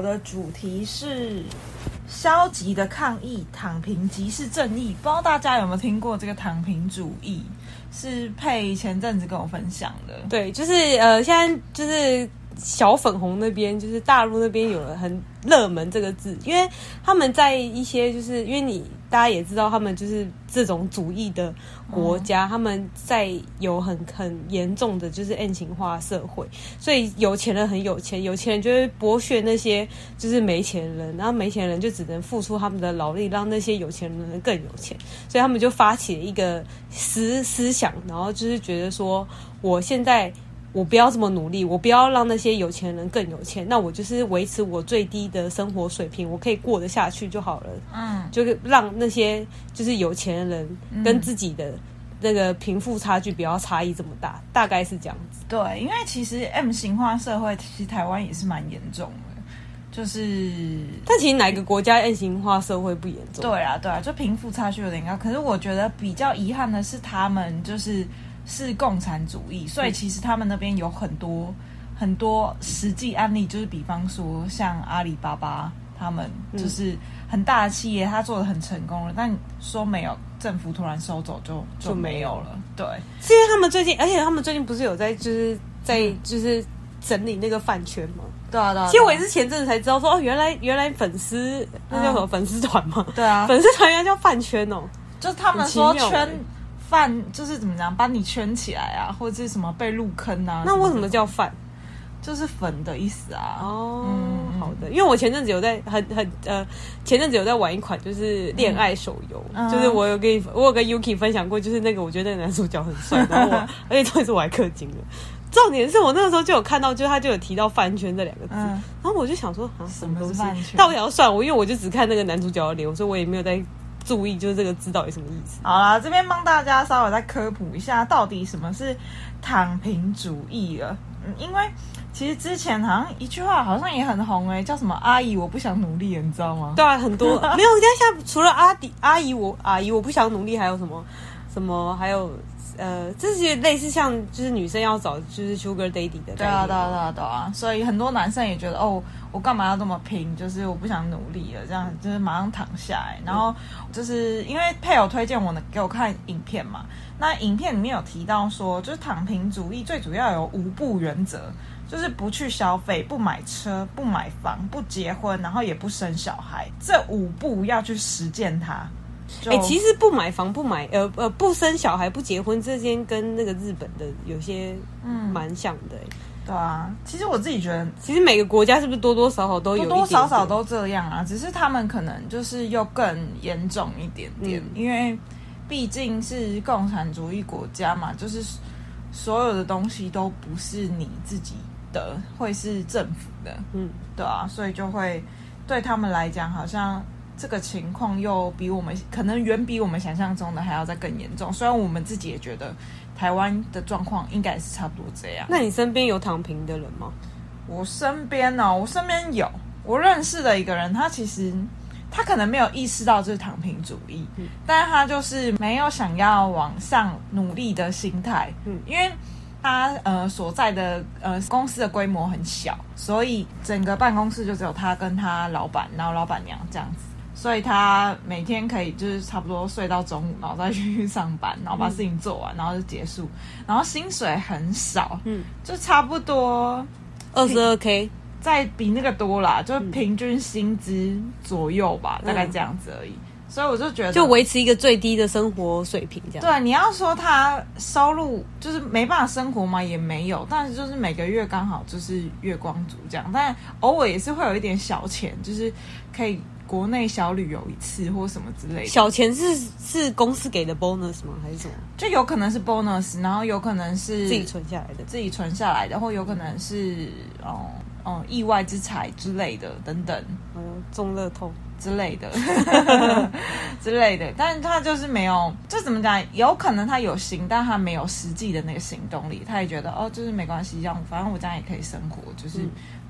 我的主题是消极的抗议，躺平即是正义。不知道大家有没有听过这个躺平主义？是配前阵子跟我分享的。对，就是呃，现在就是。小粉红那边就是大陆那边有了很热门这个字，因为他们在一些就是因为你大家也知道，他们就是这种主义的国家，他们在有很很严重的就是 M 型化社会，所以有钱人很有钱，有钱人就会剥削那些就是没钱人，然后没钱人就只能付出他们的劳力，让那些有钱人更有钱，所以他们就发起了一个思思想，然后就是觉得说我现在。我不要这么努力，我不要让那些有钱人更有钱，那我就是维持我最低的生活水平，我可以过得下去就好了。嗯，就是让那些就是有钱人跟自己的那个贫富差距不要差异这么大，大概是这样子。对，因为其实 M 型化社会其实台湾也是蛮严重的，就是但其实哪个国家 M 型化社会不严重？对啊，对啊，就贫富差距有点高。可是我觉得比较遗憾的是，他们就是。是共产主义，所以其实他们那边有很多很多实际案例，就是比方说像阿里巴巴，他们就是很大的企业，他做的很成功了，但说没有政府突然收走就就没有了。对，是因为他们最近，而且他们最近不是有在就是在就是整理那个饭圈吗？对啊，对啊。其实我也是前阵子才知道说，哦，原来原来粉丝那叫什么粉丝团吗？对啊，粉丝团原来叫饭圈哦，就是他们说圈。饭就是怎么讲，把你圈起来啊，或者是什么被入坑啊？那为什么叫饭？就是粉的意思啊。哦，嗯，好的。因为我前阵子有在很很呃，前阵子有在玩一款就是恋爱手游，嗯，就是我有跟你我有跟 Yuki 分享过，就是那个我觉得那个男主角很帅，然后我而且重点是我还氪金了。重点是我那个时候就有看到，就是他就有提到饭圈这两个字，嗯，然后我就想说啊，什么东西？但我想要算我，因为我就只看那个男主角的脸，所以我也没有在。注意，就是这个字到底什么意思？好啦，这边帮大家稍微再科普一下，到底什么是躺平主义了。嗯，因为其实之前好像一句话好像也很红哎、欸，叫什么“阿姨我不想努力”，你知道吗？对啊，很多 没有。现在现在除了阿迪阿姨我阿姨我不想努力，还有什么什么还有。呃，这是类似像就是女生要找就是 Sugar Daddy 的，对啊，对啊，对啊，对啊，所以很多男生也觉得哦，我干嘛要这么拼？就是我不想努力了，这样就是马上躺下来。然后就是因为配偶推荐我的给我看影片嘛，那影片里面有提到说，就是躺平主义最主要有五不原则，就是不去消费、不买车、不买房、不结婚，然后也不生小孩，这五步要去实践它。哎、欸，其实不买房、不买呃呃不生小孩、不结婚，这间跟那个日本的有些嗯蛮像的、欸。对啊，其实我自己觉得，其实每个国家是不是多多少少都有多多少少都这样啊？只是他们可能就是又更严重一点点，嗯、因为毕竟是共产主义国家嘛，就是所有的东西都不是你自己的，会是政府的。嗯，对啊，所以就会对他们来讲好像。这个情况又比我们可能远比我们想象中的还要再更严重。虽然我们自己也觉得台湾的状况应该是差不多这样。那你身边有躺平的人吗？我身边呢、哦，我身边有我认识的一个人，他其实他可能没有意识到这是躺平主义，嗯、但是他就是没有想要往上努力的心态。嗯，因为他呃所在的呃公司的规模很小，所以整个办公室就只有他跟他老板，然后老板娘这样子。所以他每天可以就是差不多睡到中午，然后再去上班，然后把事情做完，然后就结束。然后薪水很少，嗯，就差不多二十二 k，再比那个多啦，就平均薪资左右吧，大概这样子而已。所以我就觉得，就维持一个最低的生活水平这样。对，你要说他收入就是没办法生活嘛，也没有，但是就是每个月刚好就是月光族这样，但偶尔也是会有一点小钱，就是可以。国内小旅游一次或什么之类的，小钱是是公司给的 bonus 吗？还是什么？就有可能是 bonus，然后有可能是自己存下来的，自己存下来的，或有可能是哦哦意外之财之类的等等，嗯，中乐透之类的 之类的。但是他就是没有，就怎么讲？有可能他有心，但他没有实际的那个行动力。他也觉得哦，就是没关系，这样反正我这样也可以生活，就是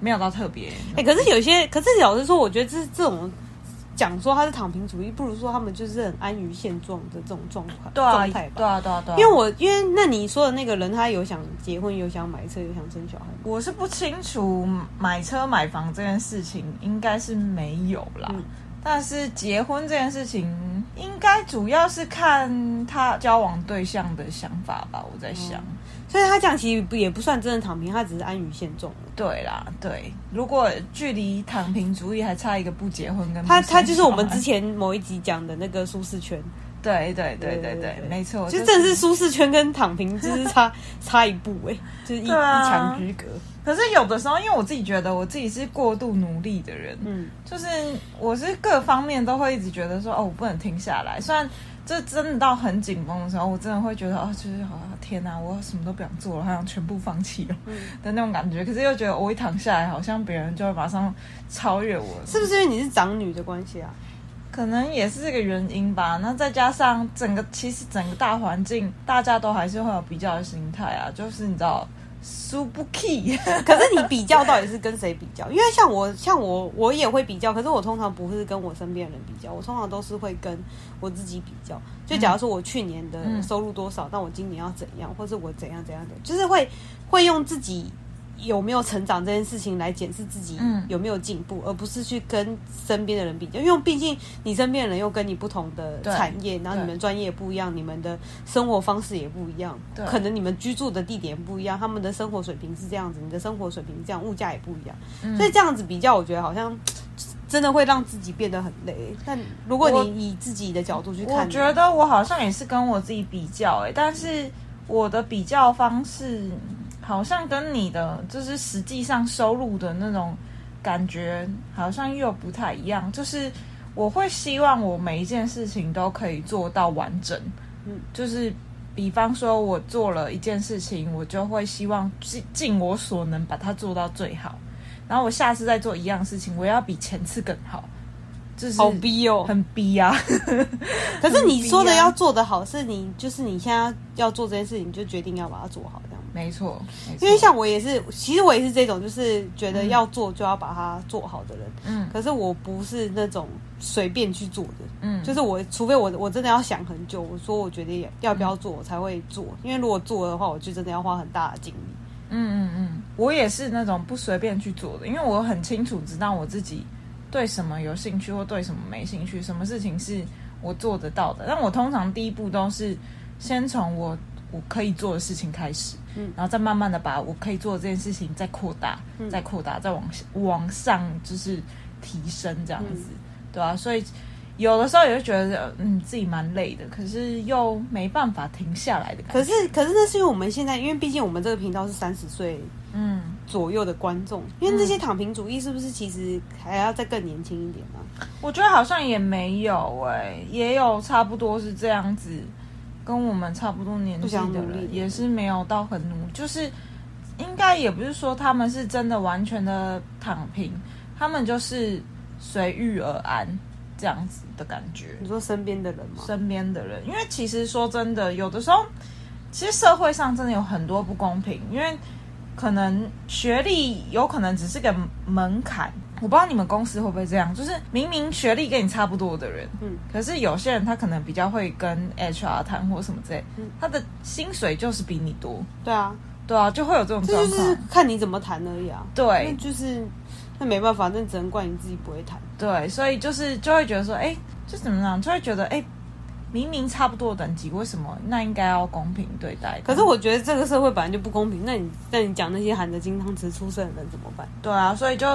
没有到特别。哎、欸，可是有些，可是老实说，我觉得这这种。讲说他是躺平主义，不如说他们就是很安于现状的这种状况状态吧。对啊，对啊，对啊。因为我因为那你说的那个人，他有想结婚，有想买车，有想生小孩。我是不清楚买车买房这件事情，应该是没有啦。嗯但是结婚这件事情，应该主要是看他交往对象的想法吧。我在想，嗯、所以他这样其实不也不算真的躺平，他只是安于现状。对啦，对。如果距离躺平主义还差一个不结婚跟他，他就是我们之前某一集讲的那个舒适圈。对对对对对，对，没错。其实真的是舒适圈跟躺平就是差 差一步哎，就是一、啊、一墙之隔。可是有的时候，因为我自己觉得我自己是过度努力的人，嗯，就是我是各方面都会一直觉得说，哦，我不能停下来。虽然这真的到很紧绷的时候，我真的会觉得，哦，就是好天哪，我什么都不想做了，好像全部放弃了的那种感觉。可是又觉得我一躺下来，好像别人就会马上超越我。是不是因为你是长女的关系啊？可能也是这个原因吧。那再加上整个，其实整个大环境，大家都还是会有比较的心态啊。就是你知道，输不起。可是你比较到底是跟谁比较？因为像我，像我，我也会比较。可是我通常不是跟我身边的人比较，我通常都是会跟我自己比较。就假如说我去年的收入多少，那、嗯、我今年要怎样，或是我怎样怎样的，就是会会用自己。有没有成长这件事情来检视自己有没有进步，嗯，而不是去跟身边的人比较，因为毕竟你身边的人又跟你不同的产业，然后你们专业不一样，你们的生活方式也不一样，可能你们居住的地点不一样，他们的生活水平是这样子，你的生活水平这样，物价也不一样，嗯，所以这样子比较，我觉得好像 真的会让自己变得很累。但如果你以自己的角度去看，我觉得我好像也是跟我自己比较，哎，但是我的比较方式。好像跟你的就是实际上收入的那种感觉好像又不太一样。就是我会希望我每一件事情都可以做到完整。嗯，就是比方说我做了一件事情，我就会希望尽尽我所能把它做到最好。然后我下次再做一样事情，我要比前次更好。就是好逼哦，很逼啊！可是你说的要做的好，是你就是你现在要做这件事情，你就决定要把它做好。没错，因为像我也是，其实我也是这种，就是觉得要做就要把它做好的人。嗯，可是我不是那种随便去做的。嗯，就是我除非我我真的要想很久，我说我决定要不要做，我才会做。因为如果做的话，我就真的要花很大的精力。嗯嗯嗯，我也是那种不随便去做的，因为我很清楚知道我自己对什么有兴趣或对什么没兴趣，什么事情是我做得到的。但我通常第一步都是先从我。我可以做的事情开始，嗯，然后再慢慢的把我可以做的这件事情再扩大，嗯，再扩大，再往往上就是提升这样子，嗯，对啊，所以有的时候也会觉得，嗯，自己蛮累的，可是又没办法停下来的感觉。可是，可是那是因为我们现在，因为毕竟我们这个频道是三十岁嗯左右的观众，嗯，因为这些躺平主义是不是其实还要再更年轻一点呢？我觉得好像也没有哎，欸，也有差不多是这样子。跟我们差不多年纪的人也是没有到很努力，就是应该也不是说他们是真的完全的躺平，他们就是随遇而安这样子的感觉。你说身边的人吗？身边的人，因为其实说真的，有的时候其实社会上真的有很多不公平，因为可能学历有可能只是个门槛。我不知道你们公司会不会这样，就是明明学历跟你差不多的人，嗯，可是有些人他可能比较会跟 HR 谈或什么之类，嗯，他的薪水就是比你多，对啊，对啊，就会有这种状况，这就是看你怎么谈而已啊，对，就是那没办法，那只能怪你自己不会谈，对，所以就是就会觉得说，哎，就怎么样，就会觉得，哎，明明差不多的等级，为什么？那应该要公平对待？可是我觉得这个社会本来就不公平，那你那你讲那些含着金汤匙出生的人怎么办？对啊，所以就。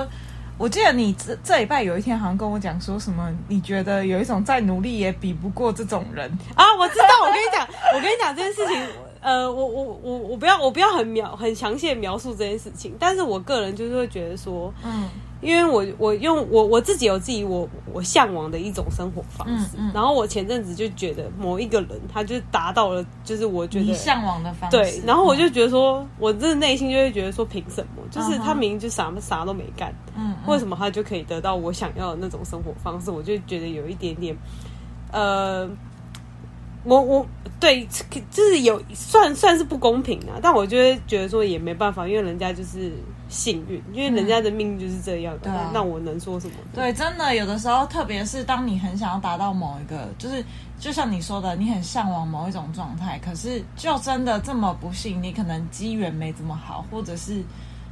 我记得你这这礼拜有一天好像跟我讲说什么，你觉得有一种再努力也比不过这种人啊？我知道，我跟你讲，我跟你讲这件事情，呃，我我我我不要我不要很描很详细的描述这件事情，但是我个人就是会觉得说，嗯。因为我我用我我自己有自己我我向往的一种生活方式，嗯嗯、然后我前阵子就觉得某一个人他就达到了，就是我觉得你向往的方式，对，然后我就觉得说，嗯、我这内心就会觉得说，凭什么？就是他明明就啥啥都没干，嗯，为什么他就可以得到我想要的那种生活方式？我就觉得有一点点，呃，我我对，就是有算算是不公平啊，但我就会觉得说也没办法，因为人家就是。幸运，因为人家的命就是这样的。那、我能说什么？对，真的有的时候，特别是当你很想要达到某一个，就是就像你说的，你很向往某一种状态，可是就真的这么不幸，你可能机缘没这么好，或者是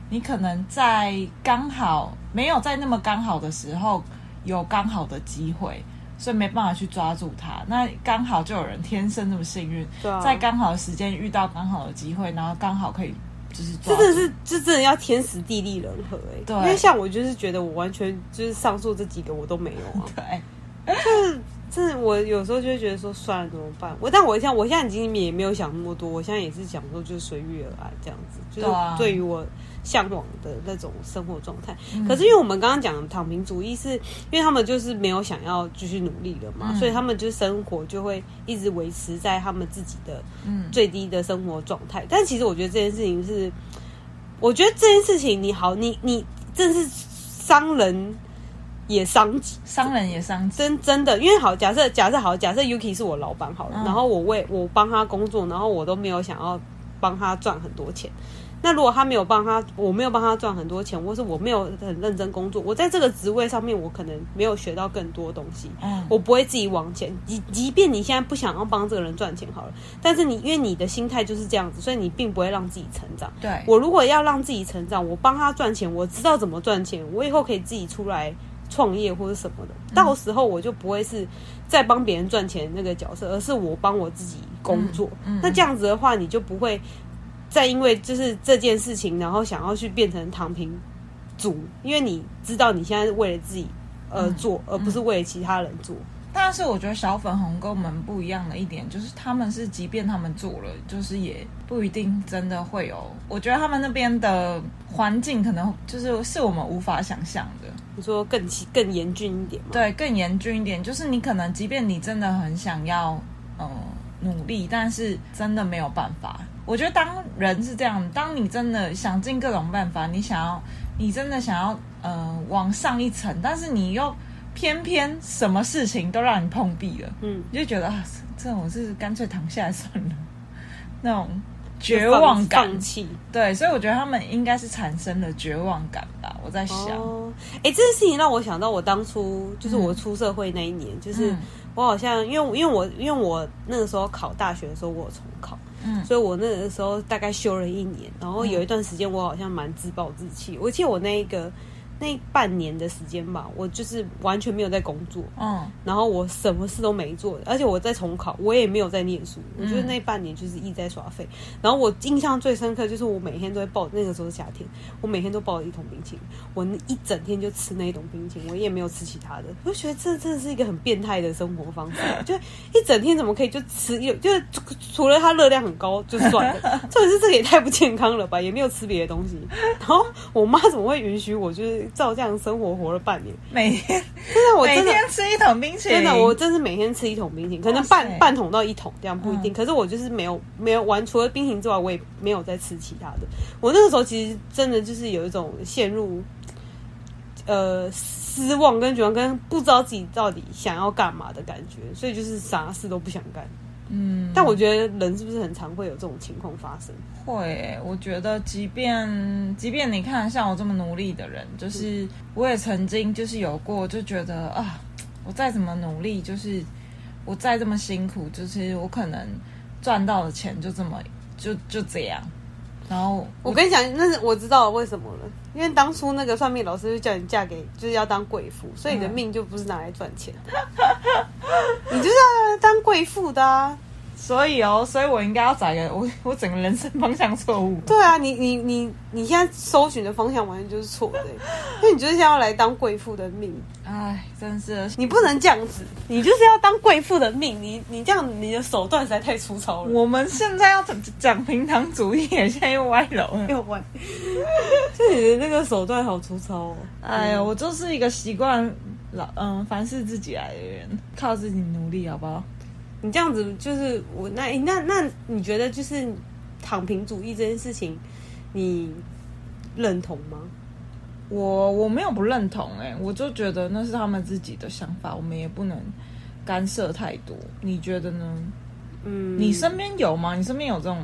你可能在刚好没有在那么刚好的时候有刚好的机会，所以没办法去抓住它。那刚好就有人天生那么幸运，啊、在刚好的时间遇到刚好的机会，然后刚好可以。就是真的是，就真的要天时地利人和哎、欸。对，因为像我就是觉得我完全就是上述这几个我都没有啊。对，就是真的，我有时候就会觉得说算了怎么办？我但我现在我现在已经也没有想那么多，我现在也是想说就是随遇而安这样子。就是对于我。向往的那种生活状态，嗯、可是因为我们刚刚讲的躺平主义，是因为他们就是没有想要继续努力了嘛，嗯、所以他们就生活就会一直维持在他们自己的最低的生活状态。嗯、但其实我觉得这件事情是，我觉得这件事情你好，你你真是伤人也伤己，伤人也伤己，真真的，因为好，假设假设好，假设 Yuki 是我老板好了，嗯、然后我为我帮他工作，然后我都没有想要帮他赚很多钱。那如果他没有帮他，我没有帮他赚很多钱，或是我没有很认真工作，我在这个职位上面，我可能没有学到更多东西。嗯，我不会自己往前。即即便你现在不想要帮这个人赚钱好了，但是你因为你的心态就是这样子，所以你并不会让自己成长。对，我如果要让自己成长，我帮他赚钱，我知道怎么赚钱，我以后可以自己出来创业或者什么的。到时候我就不会是在帮别人赚钱那个角色，而是我帮我自己工作。嗯，嗯，那这样子的话，你就不会。再因为就是这件事情，然后想要去变成躺平族，因为你知道你现在是为了自己而做，嗯、而不是为了其他人做。但是我觉得小粉红跟我们不一样的一点，就是他们是即便他们做了，就是也不一定真的会有。我觉得他们那边的环境可能就是是我们无法想象的。你说更更严峻一点吗？对，更严峻一点，就是你可能即便你真的很想要呃努力，但是真的没有办法。我觉得当人是这样，当你真的想尽各种办法，你想要，你真的想要，呃，往上一层，但是你又偏偏什么事情都让你碰壁了，嗯，你就觉得啊，这种是干脆躺下来算了，那种绝望感，放弃。对，所以我觉得他们应该是产生了绝望感吧。我在想，哎、哦，欸，这件事情让我想到我当初就是我出社会那一年，嗯、就是我好像因为因为我因为我那个时候考大学的时候，我有重考。嗯，所以我那个时候大概休了一年，然后有一段时间我好像蛮自暴自弃。我记得我那一个。那半年的时间吧，我就是完全没有在工作，嗯，然后我什么事都没做，而且我在重考，我也没有在念书。我觉得那半年就是一直在耍废。然后我印象最深刻就是我每天都会抱，那个时候是夏天，我每天都抱着一桶冰淇淋，我那一整天就吃那一桶冰淇淋，我也没有吃其他的。我就觉得这真的是一个很变态的生活方式，就一整天怎么可以就吃有，就除了它热量很高就算了，重点是这个也太不健康了吧，也没有吃别的东西。然后我妈怎么会允许我就是。照这样生活活了半年，每天真的我真的每天吃一桶冰淇淋，真的我真是每天吃一桶冰淇淋，可能半塞半桶到一桶这样不一定。嗯、可是我就是没有没有完，除了冰淇淋之外，我也没有再吃其他的。我那个时候其实真的就是有一种陷入呃失望跟绝望，跟不知道自己到底想要干嘛的感觉，所以就是啥事都不想干。嗯，但我觉得人是不是很常会有这种情况发生？会，我觉得即便即便你看像我这么努力的人，就是我也曾经就是有过，就觉得啊，我再怎么努力，就是我再这么辛苦，就是我可能赚到的钱就这么就就这样。然后我跟你讲，那是我知道为什么了，因为当初那个算命老师就叫你嫁给就是要当贵妇，所以你的命就不是拿来赚钱的，你就是要当贵妇的啊。所以哦，所以我应该要找一个我我整个人生方向错误。对啊，你你你你现在搜寻的方向完全就是错的，因为你就是要来当贵妇的命。哎，真是你不能这样子，你就是要当贵妇的命。你你这样，你的手段实在太粗糙了。我们现在要讲讲平常主义，现在又歪楼了，又歪。就你的那个手段好粗糙哦。哎呀，我就是一个习惯老嗯凡事自己来的人，靠自己努力，好不好？你这样子就是我那那那你觉得就是躺平主义这件事情，你认同吗？我我没有不认同哎、欸，我就觉得那是他们自己的想法，我们也不能干涉太多。你觉得呢？嗯，你身边有吗？你身边有这种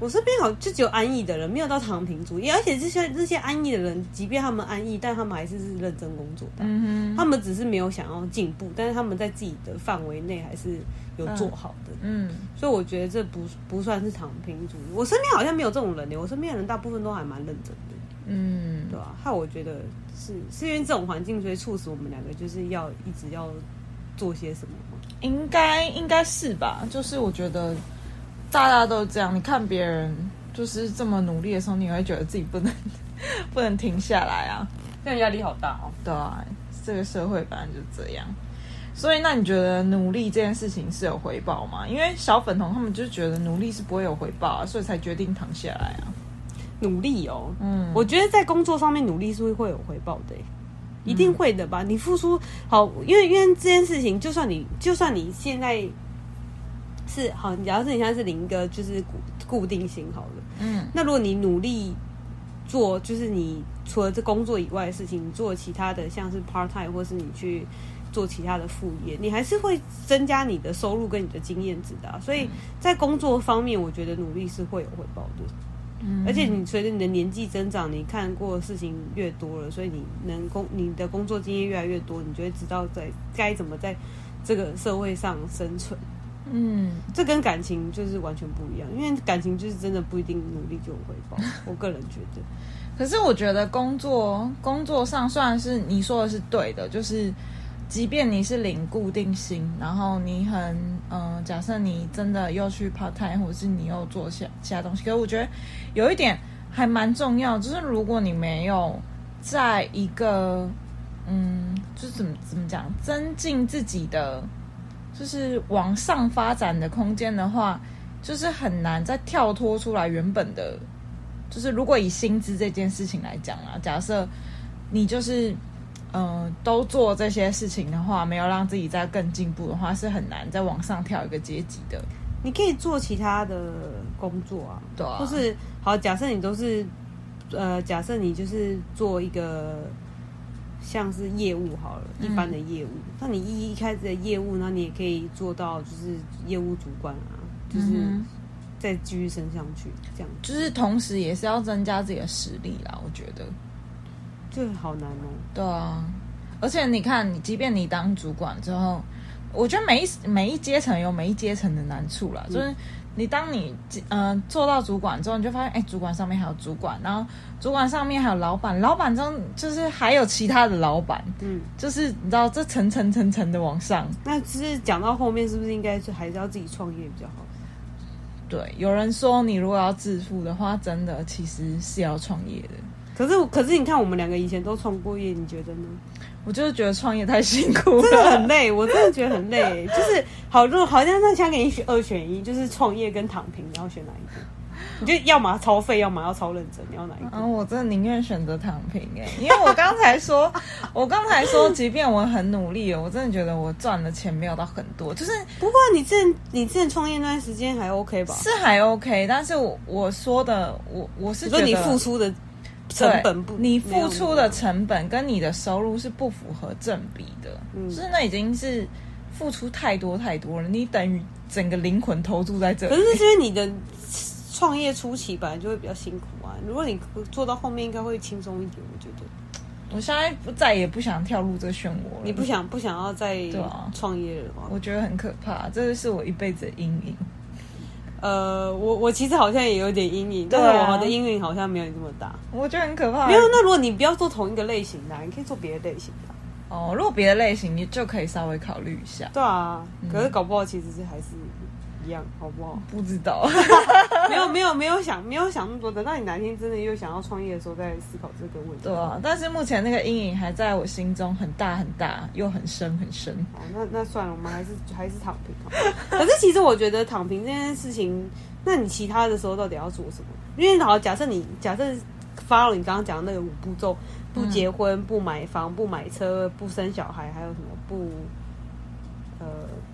我身边好就只有安逸的人，没有到躺平主义。而且这些这些安逸的人，即便他们安逸，但他们还是是认真工作的。嗯哼，他们只是没有想要进步，但是他们在自己的范围内还是有做好的。嗯，所以我觉得这不不算是躺平主义。我身边好像没有这种人呢。我身边的人大部分都还蛮认真的。嗯，对吧、啊？害我觉得是是因为这种环境，所以促使我们两个就是要一直要做些什么吗？应该应该是吧。就是我觉得。大家都这样，你看别人就是这么努力的时候，你会觉得自己不能 不能停下来啊，这样压力好大哦。对啊，这个社会本来就这样。所以，那你觉得努力这件事情是有回报吗？因为小粉红他们就觉得努力是不会有回报啊，所以才决定躺下来啊。努力哦，嗯，我觉得在工作上面努力是会有回报的，一定会的吧？嗯，你付出好，因为因为这件事情，就算你就算你现在。是好，假如是你现在是领一个就是固固定型好了，嗯，那如果你努力做，就是你除了这工作以外的事情，你做其他的像是 part time 或是你去做其他的副业，你还是会增加你的收入跟你的经验值的啊。所以在工作方面，我觉得努力是会有回报的。嗯，而且你随着你的年纪增长，你看过的事情越多了，所以你能工你的工作经验越来越多，你就会知道在该怎么在这个社会上生存。嗯，这跟感情就是完全不一样，因为感情就是真的不一定努力就有回报。我个人觉得，可是我觉得工作工作上虽然是你说的是对的，就是即便你是领固定薪，然后你很嗯、呃，假设你真的又去 part time，或者是你又做下其他东西，可是我觉得有一点还蛮重要，就是如果你没有在一个嗯，就是怎么怎么讲，增进自己的。就是往上发展的空间的话，就是很难再跳脱出来原本的。就是如果以薪资这件事情来讲啊，假设你就是嗯、呃、都做这些事情的话，没有让自己再更进步的话，是很难再往上跳一个阶级的。你可以做其他的工作啊，对啊，或是好，假设你都是呃，假设你就是做一个。像是业务好了，一般的业务，嗯、那你一一开始的业务，那你也可以做到就是业务主管啊，就是再继续升上去，这样就是同时也是要增加自己的实力啦。我觉得这好难哦。对啊，而且你看，你即便你当主管之后，我觉得每一每一阶层有每一阶层的难处啦，就是。你当你嗯、呃、做到主管之后，你就发现，哎，主管上面还有主管，然后主管上面还有老板，老板中就是还有其他的老板，嗯，就是你知道这层层层层的往上。那其实讲到后面，是不是应该是还是要自己创业比较好？对，有人说你如果要致富的话，真的其实是要创业的。可是可是你看，我们两个以前都创过业，你觉得呢？我就是觉得创业太辛苦了，真的很累。我真的觉得很累，就是好，如果好像那想给你选二选一，就是创业跟躺平，你要选哪一个？你就要么超费，要么要超认真，你要哪一个？嗯，我真的宁愿选择躺平哎，因为我刚才说，我刚才说，即便我很努力了，我真的觉得我赚的钱没有到很多，就是不过你之前你之前创业那段时间还 OK 吧？是还 OK，但是我我说的，我我是觉得你付出的。成本不，你付出的成本跟你的收入是不符合正比的，嗯，就是那已经是付出太多太多了，你等于整个灵魂投注在这里。可是因为你的创业初期本来就会比较辛苦啊，如果你做到后面应该会轻松一点，我觉得。我现在不再也不想跳入这个漩涡了。你不想不想要再创业了吗？我觉得很可怕，这是我一辈子的阴影。呃，我我其实好像也有点阴影，但是我的阴影好像没有你这么大。我觉得很可怕。没有，那如果你不要做同一个类型的，你可以做别的类型的。哦，如果别的类型，你就可以稍微考虑一下。对啊，可是搞不好其实是还是一样，好不好？不知道，没有没有没有想没有想那么多，等到你哪天真的又想要创业的时候再思考这个问题。对啊，但是目前那个阴影还在我心中很大很大，又很深很深。哦，那那算了，我们还是还是躺平好。可是其实我觉得躺平这件事情。那你其他的时候到底要做什么？因为好，假设你假设 follow 你刚刚讲的那个五步骤：不结婚、不买房、不买车、不生小孩，还有什么不呃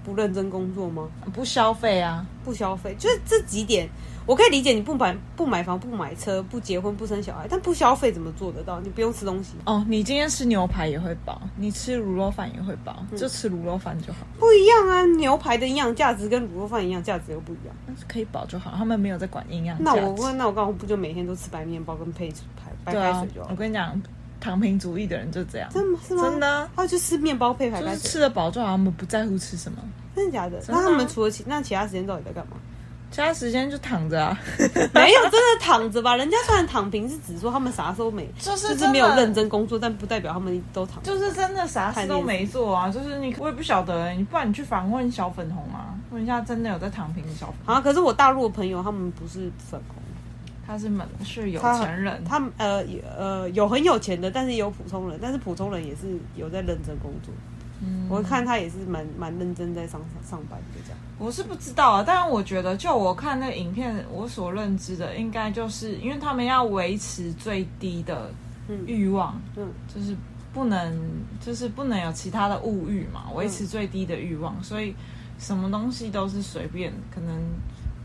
不认真工作吗？不消费啊，不消费，就是这几点。我可以理解你不买不买房不买车不结婚不生小孩，但不消费怎么做得到？你不用吃东西哦。你今天吃牛排也会饱，你吃卤肉饭也会饱，嗯、就吃卤肉饭就好。不一样啊，牛排的营养价值跟卤肉饭营养价值又不一样。但是可以饱就好，他们没有在管营养。那我问，那我刚刚不就每天都吃白面包跟配白白开水就好？我跟你讲，躺平主义的人就这样。真的是吗？真的，他就吃面包配白开水，就是吃得饱就好，他们不在乎吃什么。真的假的？那他们除了其那其他时间到底在干嘛？其他时间就躺着啊，没有真的躺着吧？人家虽然躺平是指说他们啥时候没，就是就是没有认真工作，但不代表他们都躺，就是真的啥事都没做啊。就是你我也不晓得，你不然你去访问小粉红啊，问一下真的有在躺平的小粉红。啊，可是我大陆的朋友他们不是粉红，他是们是有钱人，他们呃呃有很有钱的，但是也有普通人，但是普通人也是有在认真工作。嗯，我看他也是蛮蛮认真在上上班的这样。我是不知道啊，但是我觉得就我看那影片，我所认知的应该就是因为他们要维持最低的欲望，嗯，就是不能就是不能有其他的物欲嘛，维持最低的欲望，所以什么东西都是随便，可能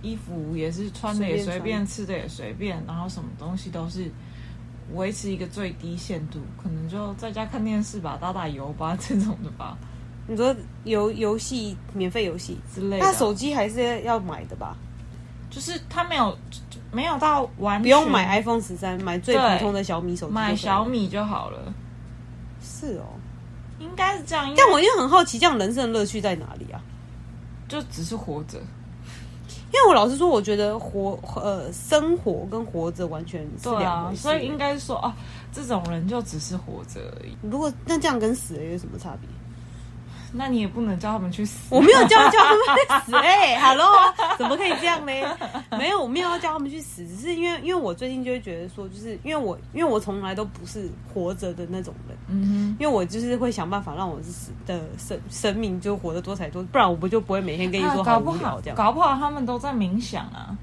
衣服也是穿的也随便，吃的也随便，然后什么东西都是。维持一个最低限度，可能就在家看电视吧，打打游吧，这种的吧。你说游游戏免费游戏之类的，那手机还是要买的吧？就是他没有没有到完全不用买 iPhone 十三，买最普通的小米手机，买小米就好了。是哦，应该是这样。但我又很好奇，这样人生的乐趣在哪里啊？就只是活着。因为我老实说，我觉得活呃生活跟活着完全是两回事，所以应该说啊，这种人就只是活着而已。如果那这样跟死了有什么差别？那你也不能叫他们去死，我没有叫叫他们去死。哎、欸、，Hello，怎么可以这样呢？没有，我没有要叫他们去死，只是因为因为我最近就会觉得说，就是因为我因为我从来都不是活着的那种人，嗯哼，因为我就是会想办法让我的生生命就活得多彩多，不然我不就不会每天跟你说好无聊这样。搞不好他们都在冥想啊，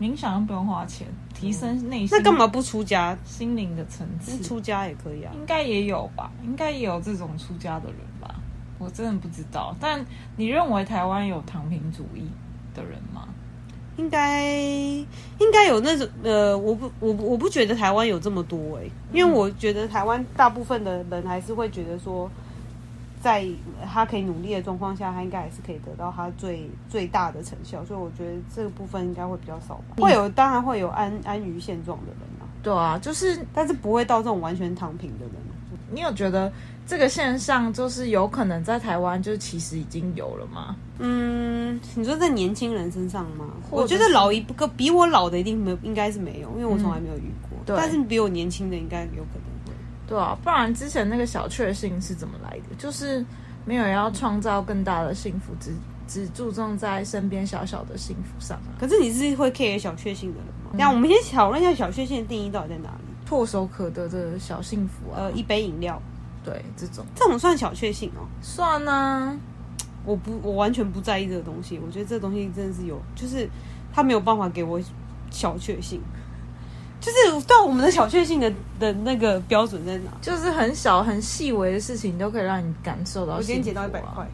冥想又不用花钱，提升内心、嗯。那干嘛不出家？心灵的层次，出家也可以啊，应该也有吧，应该也有这种出家的人吧。我真的不知道，但你认为台湾有躺平主义的人吗？应该应该有那种呃，我不我我不觉得台湾有这么多哎、欸，因为我觉得台湾大部分的人还是会觉得说，在他可以努力的状况下，他应该还是可以得到他最最大的成效，所以我觉得这个部分应该会比较少吧。会有当然会有安安于现状的人啊，对啊，就是但是不会到这种完全躺平的人。你有觉得？这个现象就是有可能在台湾，就其实已经有了吗？嗯，你说在年轻人身上吗？我觉得老一个比我老的一定没有，应该是没有，因为我从来没有遇过。嗯、对，但是比我年轻的应该有可能会。对啊，不然之前那个小确幸是怎么来的？就是没有要创造更大的幸福，只只注重在身边小小的幸福上啊。可是你是会 care 小确幸的人吗？那、嗯、我们先讨论一下小确幸的定义到底在哪里？唾手可得的小幸福啊，呃，一杯饮料。对，这种这种算小确幸哦，算啊，我不，我完全不在意这个东西。我觉得这东西真的是有，就是他没有办法给我小确幸，就是对我们的小确幸的的那个标准在哪？就是很小很细微的事情都可以让你感受到、啊。我今天捡到一百块，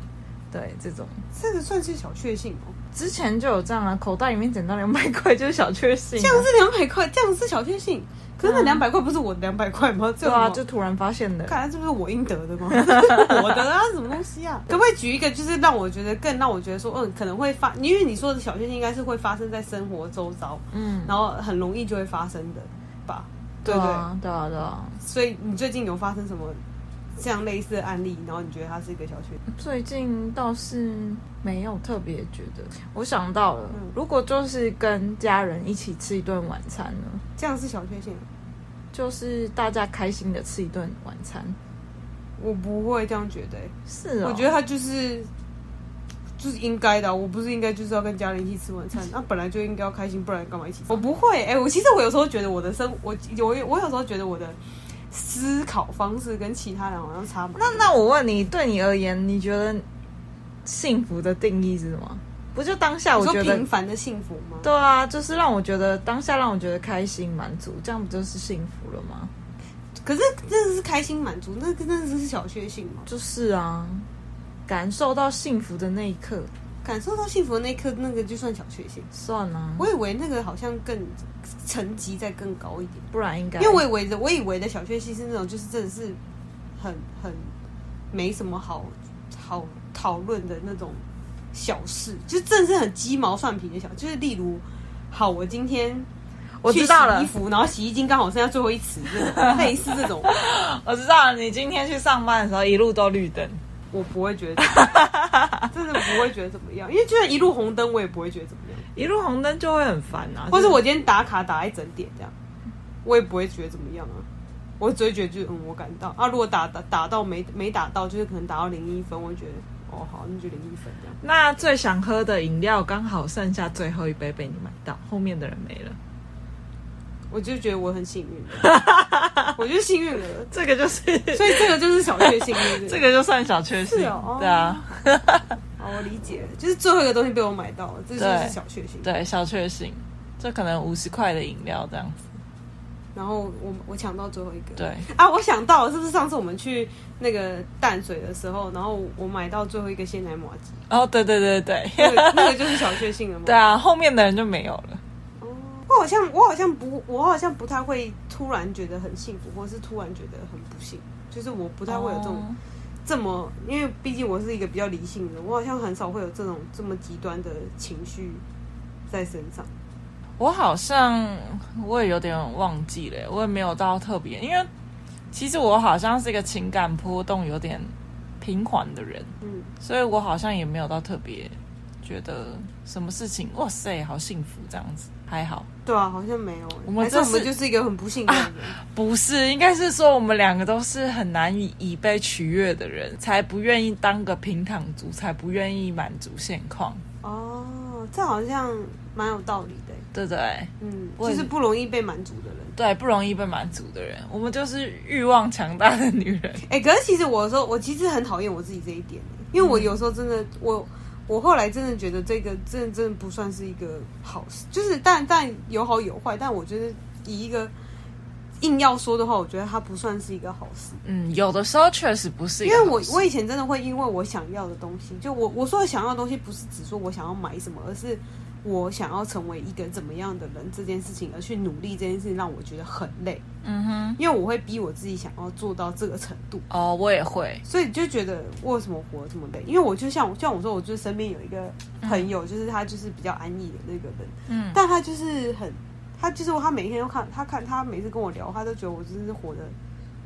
对，这种这个算是小确幸哦。之前就有这样啊，口袋里面捡到两百块就是小确幸、啊，这样是两百块，这样是小确幸。可是那两百块不是我的两百块吗？对啊，就突然发现的。看来这不是我应得的吗？我的啊，什么东西啊？可不可以举一个，就是让我觉得更让我觉得说，嗯，可能会发，因为你说的小确幸应该是会发生在生活周遭，嗯，然后很容易就会发生的吧？对不对？对啊，对啊，对啊。所以你最近有发生什么？这样类似的案例，然后你觉得它是一个小确幸？最近倒是没有特别觉得。我想到了，嗯、如果就是跟家人一起吃一顿晚餐呢？这样是小缺陷，就是大家开心的吃一顿晚餐。我不会这样觉得、欸，是啊、哦，我觉得他就是就是应该的。我不是应该就是要跟家人一起吃晚餐？那本来就应该要开心，不然干嘛一起吃？我不会，哎、欸，我其实我有时候觉得我的生，我我我有时候觉得我的。思考方式跟其他人好像差不多。那那我问你，对你而言，你觉得幸福的定义是什么？不就当下我觉得平凡的幸福吗？对啊，就是让我觉得当下让我觉得开心满足，这样不就是幸福了吗？可是真的是开心满足，那真的是小确幸吗？就是啊，感受到幸福的那一刻，感受到幸福的那一刻，那个就算小确幸。算啊，我以为那个好像更层级再更高一点，不然应该，因为我以为的，我以为的小确幸是那种，就是真的是很很没什么好好讨论的那种小事，就真的是很鸡毛蒜皮的小，就是例如，好，我今天。我知道了，洗衣服，然后洗衣精刚好剩下最后一匙，类似这种。我知道了，你今天去上班的时候一路都绿灯，我不会觉得，真的不会觉得怎么样，因为就算一路红灯，我也不会觉得怎么样。一路红灯就会很烦啊，或者我今天打卡打一整点这样，我也不会觉得怎么样啊。我只会觉得就是嗯，我赶到啊。如果打打打到没没打到，就是可能打到零一分，我会觉得哦好，那就零一分这样。那最想喝的饮料刚好剩下最后一杯被你买到，后面的人没了。我就觉得我很幸运，我觉得幸运了，这个就是，所以这个就是小确幸，这个就算小确幸，哦、对啊。好，我理解，就是最后一个东西被我买到了，这就是小确幸，对，小确幸，这可能五十块的饮料这样子。然后我我抢到最后一个，对啊，我想到了，是不是上次我们去那个淡水的时候，然后我买到最后一个鲜奶麻吉？哦，对对对对，那个、那个就是小确幸了吗？对啊，后面的人就没有了。我好像我好像不我好像不太会突然觉得很幸福，或是突然觉得很不幸，就是我不太会有这种、oh. 这么，因为毕竟我是一个比较理性的，我好像很少会有这种这么极端的情绪在身上。我好像我也有点忘记了，我也没有到特别，因为其实我好像是一个情感波动有点平缓的人，嗯，所以我好像也没有到特别觉得什么事情，哇塞，好幸福这样子。还好，对啊，好像没有。我们这我们就是一个很不幸的人。啊，不是，应该是说我们两个都是很难以以被取悦的人，才不愿意当个平躺族，才不愿意满足现况。哦，这好像蛮有道理的，对不对？嗯，就是不容易被满足的人，对，不容易被满足的人，我们就是欲望强大的女人。哎，可是其实我说，我其实很讨厌我自己这一点，因为我有时候真的我。我后来真的觉得这个真的真的不算是一个好事，就是但但有好有坏，但我觉得以一个硬要说的话，我觉得它不算是一个好事。嗯，有的时候确实不是一个好事，因为我我以前真的会因为我想要的东西，就我我说的想要的东西，不是只说我想要买什么，而是。我想要成为一个怎么样的人，这件事情而去努力，这件事情让我觉得很累。嗯哼，因为我会逼我自己想要做到这个程度。哦，我也会，所以就觉得为什么活得这么累？因为我就像像我说，我就身边有一个朋友，就是他就是比较安逸的那个人。嗯，但他就是很，他就是他每天都看他看他每次跟我聊，他都觉得我真的是活得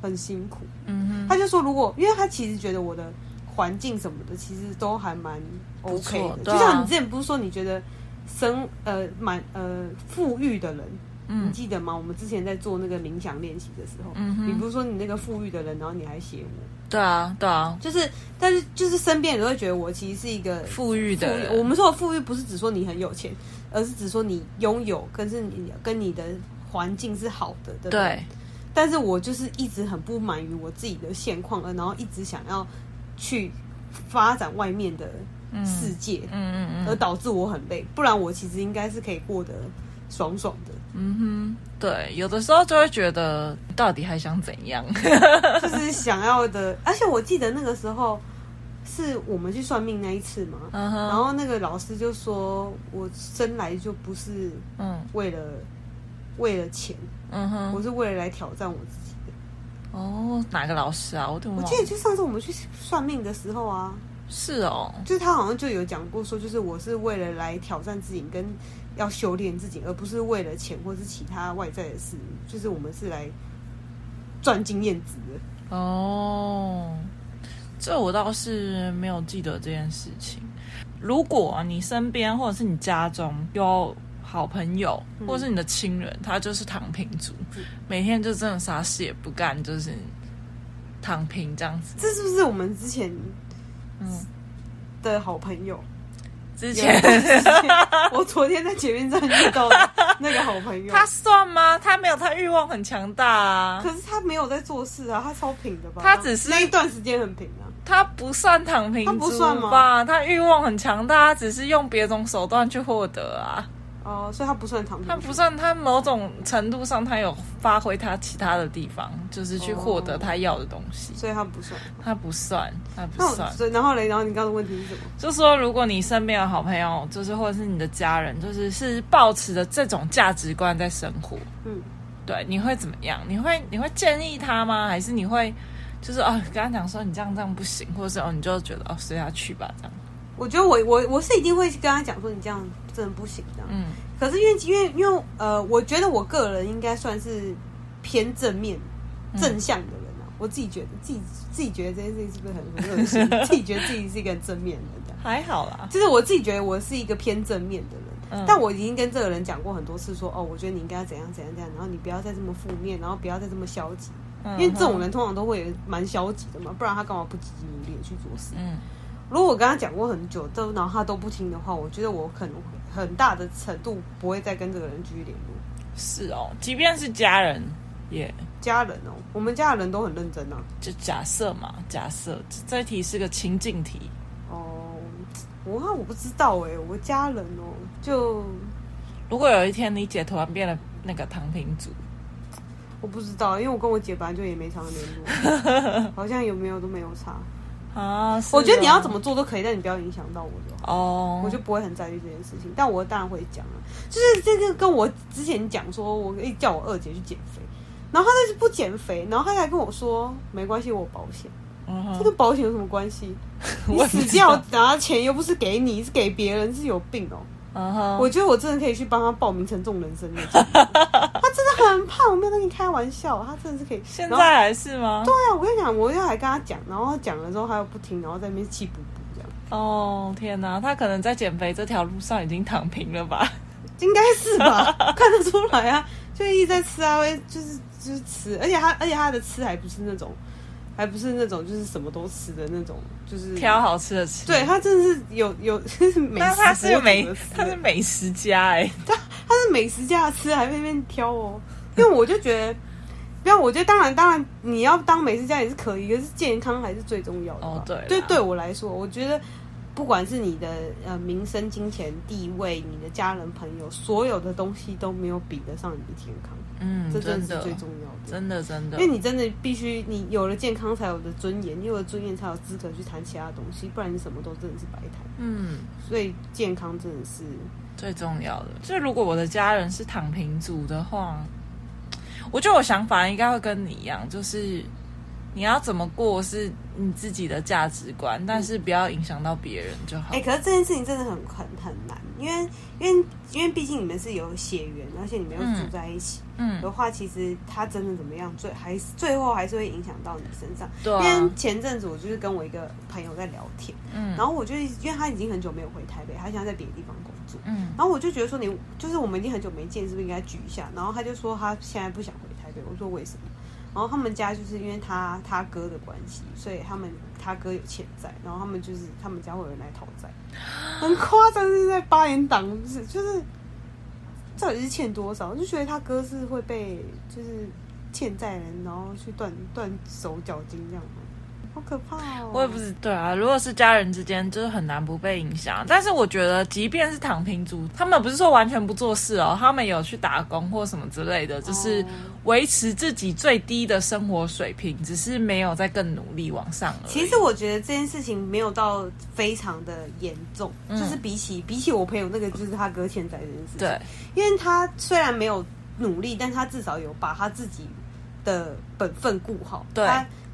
很辛苦。嗯哼，他就说如果，因为他其实觉得我的环境什么的其实都还蛮 OK 的，就像你之前不是说你觉得。生呃满呃富裕的人，嗯，你记得吗？我们之前在做那个冥想练习的时候，嗯哼，你不是说你那个富裕的人，然后你还写我？对啊，对啊，就是，但是就是身边人都会觉得我其实是一个富裕的人。我们说的富裕不是只说你很有钱，而是只说你拥有，可是你跟你的环境是好的，对不对？对。但是我就是一直很不满于我自己的现况，而然后一直想要去发展外面的。世界，嗯嗯嗯，而导致我很累，不然我其实应该是可以过得爽爽的。嗯哼，对，有的时候就会觉得，到底还想怎样？就是想要的，而且我记得那个时候是我们去算命那一次嘛，然后那个老师就说我生来就不是，嗯，为了为了钱，嗯哼，我是为了来挑战我自己的。哦，哪个老师啊？我我记得就上次我们去算命的时候啊。是哦，就是他好像就有讲过说，就是我是为了来挑战自己，跟要修炼自己，而不是为了钱或是其他外在的事。就是我们是来赚经验值的。哦，这我倒是没有记得这件事情。如果你身边或者是你家中有好朋友，或者是你的亲人，他就是躺平族，每天就真的啥事也不干，就是躺平这样子。这是不是我们之前？嗯，的好朋友，之前我昨天在捷运站遇到的那个好朋友，他算吗？他没有，他欲望很强大啊。可是他没有在做事啊，他超平的吧？他只是那一段时间很平啊。他不算躺平，他不算吧？他欲望很强大，他只是用别种手段去获得啊。哦，所以他不算躺平，他不算，他某种程度上他有发挥他其他的地方，就是去获得他要的东西，所以他不算，他不算，他不算。所以然后嘞，然后你刚刚的问题是什么？就是说，如果你身边有好朋友，就是或者是你的家人，就是是抱持着这种价值观在生活，嗯，对，你会怎么样？你会你会建议他吗？还是你会就是哦，跟他讲说你这样这样不行，或者是哦，你就觉得哦，随他去吧，这样。我觉得我我我是一定会跟他讲说你这样真的不行的。嗯，可是因为因为因为呃，我觉得我个人应该算是偏正面、正向的人啊。嗯、我自己觉得自己自己觉得这件事情是不是很很恶心？自己觉得自己是一个很正面的人，还好啦。就是我自己觉得我是一个偏正面的人，嗯、但我已经跟这个人讲过很多次说，说哦，我觉得你应该要怎样怎样怎样，然后你不要再这么负面，然后不要再这么消极，嗯、因为这种人通常都会蛮消极的嘛，不然他干嘛不积极努力去做事？嗯。如果我跟他讲过很久，都然后他都不听的话，我觉得我可能很大的程度不会再跟这个人继续联络。是哦，即便是家人也、yeah. 家人哦，我们家的人都很认真啊。就假设嘛，假设这题是个情境题。哦，我看我不知道哎，我家人哦，就如果有一天你姐突然变了那个躺平族，我不知道，因为我跟我姐本来就也没常联络，好像有没有都没有差。啊，我觉得你要怎么做都可以，但你不要影响到我就好。哦，我就不会很在意这件事情。但我当然会讲了，就是这个跟我之前讲说，我可以叫我二姐去减肥，然后她就是不减肥，然后她还跟我说没关系，我保险。嗯，这跟保险有什么关系？你死掉拿钱又不是给你，是给别人，是有病哦。Uh huh. 我觉得我真的可以去帮他报名沉重人生那种。他真的很胖，我没有跟你开玩笑，他真的是可以。现在还是吗？对啊，我跟你讲，我又还跟他讲，然后讲了之后他又不听，然后在那边气鼓鼓这样。哦，oh, 天哪，他可能在减肥这条路上已经躺平了吧？应该是吧，看得出来啊，就一直在吃啊，就是就是吃，而且他而且他的吃还不是那种。还不是那种就是什么都吃的那种，就是挑好吃的吃。对，他真的是有有美食，他是美他是美食家哎、欸，他他是美食家吃还在那边挑哦。因为我就觉得，不要，我觉得当然当然你要当美食家也是可以，可是健康还是最重要的。哦，对，对，对我来说，我觉得不管是你的呃名声、金钱、地位，你的家人朋友，所有的东西都没有比得上你的健康。嗯，这真的是最重要的，真的真的，因为你真的必须，你有了健康才有的尊严，你有了尊严才有资格去谈其他东西，不然你什么都真的是白谈。嗯，所以健康真的是最重要的。所以如果我的家人是躺平族的话，我觉得我想法应该会跟你一样，就是。你要怎么过是你自己的价值观，但是不要影响到别人就好。哎、欸，可是这件事情真的很很很难，因为因为因为毕竟你们是有血缘，而且你们又住在一起，嗯，的话，其实他真的怎么样，最还是最后还是会影响到你身上。对、啊，因为前阵子我就是跟我一个朋友在聊天，嗯，然后我就因为他已经很久没有回台北，他想在别的地方工作，嗯，然后我就觉得说你就是我们已经很久没见，是不是应该聚一下？然后他就说他现在不想回台北，我说为什么？然后他们家就是因为他他哥的关系，所以他们他哥有欠债，然后他们就是他们家会有人来讨债，很夸张，是在八连档，就是就是到底是欠多少？我就觉得他哥是会被就是欠债人，然后去断断手脚筋这样吗？好可怕哦！我也不是对啊，如果是家人之间，就是很难不被影响。但是我觉得，即便是躺平族，他们不是说完全不做事哦，他们有去打工或什么之类的，就是维持自己最低的生活水平，只是没有再更努力往上了。其实我觉得这件事情没有到非常的严重，嗯、就是比起比起我朋友那个，就是他哥欠债这件事情，对，因为他虽然没有努力，但他至少有把他自己的本分顾好，对。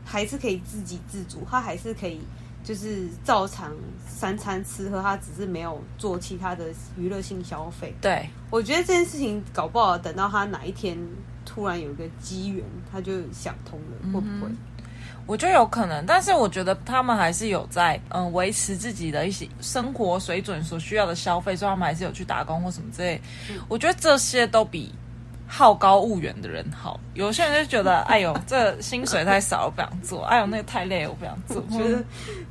还是可以自给自足，他还是可以就是照常三餐吃喝，他只是没有做其他的娱乐性消费。对，我觉得这件事情搞不好等到他哪一天突然有一个机缘，他就想通了，会不会？我觉得有可能，但是我觉得他们还是有在嗯维持自己的一些生活水准所需要的消费，所以他们还是有去打工或什么之类。嗯、我觉得这些都比。好高骛远的人好，有些人就觉得，哎呦，这薪水太少，我不想做；哎呦，那个太累，我不想做。我觉得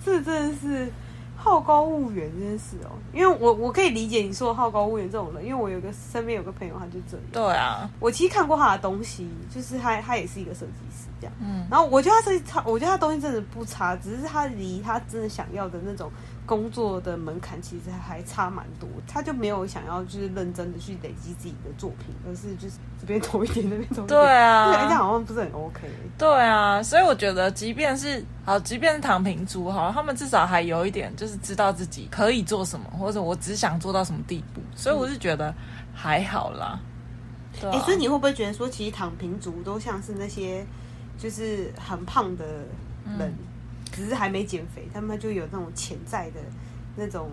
这真的是好高骛远这件事哦，因为我我可以理解你说好高骛远这种人，因为我有个身边有个朋友，他就这样。对啊，我其实看过他的东西，就是他他也是一个设计师这样，嗯，然后我觉得他设计他，我觉得他东西真的不差，只是他离他真的想要的那种工作的门槛其实还差蛮多，他就没有想要就是认真的去累积自己的作品，而是就是这边投一点，那边投一点。对啊，这样好像不是很 OK。对啊，所以我觉得，即便是好，即便是躺平族哈，他们至少还有一点，就是知道自己可以做什么，或者我只想做到什么地步。所以我是觉得还好啦。哎、啊欸，所以你会不会觉得说，其实躺平族都像是那些就是很胖的人？嗯只是还没减肥，他们就有那种潜在的那种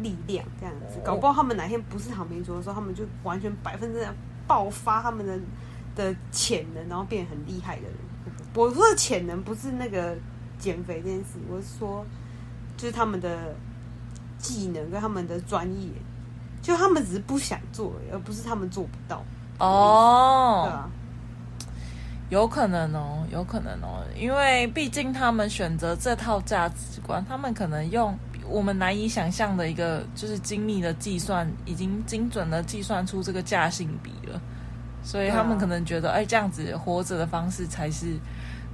力量，这样子。搞不好他们哪天不是躺平族的时候，他们就完全百分之百爆发他们的的潜能，然后变很厉害的人。我说的潜能不是那个减肥这件事，我是说就是他们的技能跟他们的专业，就他们只是不想做，而不是他们做不到。哦，对啊。有可能哦，有可能哦，因为毕竟他们选择这套价值观，他们可能用我们难以想象的一个就是精密的计算，已经精准的计算出这个价性比了，所以他们可能觉得，哎、啊，这样子活着的方式才是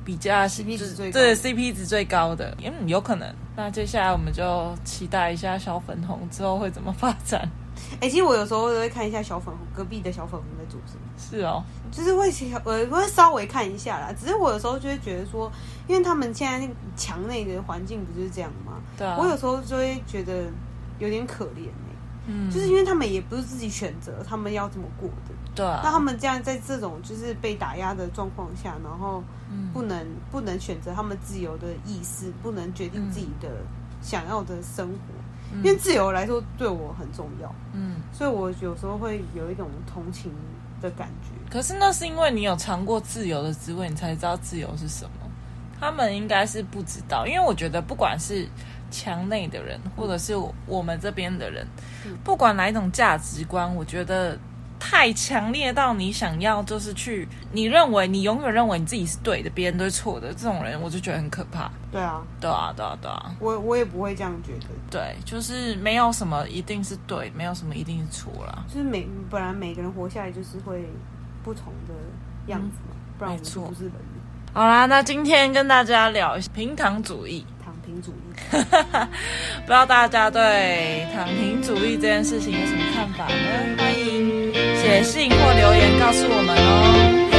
比较 CP 值最高，对 CP 值最高的，嗯，有可能。那接下来我们就期待一下小粉红之后会怎么发展。哎、欸，其实我有时候都会看一下小粉红隔壁的小粉红在做什么。是哦，就是会我会稍微看一下啦。只是我有时候就会觉得说，因为他们现在墙内的环境不就是这样吗？对啊。我有时候就会觉得有点可怜哎、欸。嗯。就是因为他们也不是自己选择，他们要怎么过的。对啊。那他们这样在这种就是被打压的状况下，然后不能、嗯、不能选择他们自由的意识，不能决定自己的想要的生活。嗯、因为自由来说对我很重要。嗯。所以我有时候会有一种同情的感觉，可是那是因为你有尝过自由的滋味，你才知道自由是什么。他们应该是不知道，因为我觉得不管是墙内的人，或者是我们这边的人，不管哪一种价值观，我觉得。太强烈到你想要就是去，你认为你永远认为你自己是对的，别人都是错的，这种人我就觉得很可怕。对啊，对啊，对啊，对啊，我我也不会这样觉得。对，就是没有什么一定是对，没有什么一定是错啦。就是每本来每个人活下来就是会不同的样子嘛，嗯、不然我们就不是人。好啦，那今天跟大家聊平躺主义。躺平主义，不知道大家对躺平主义这件事情有什么看法呢？欢迎写信或留言告诉我们哦。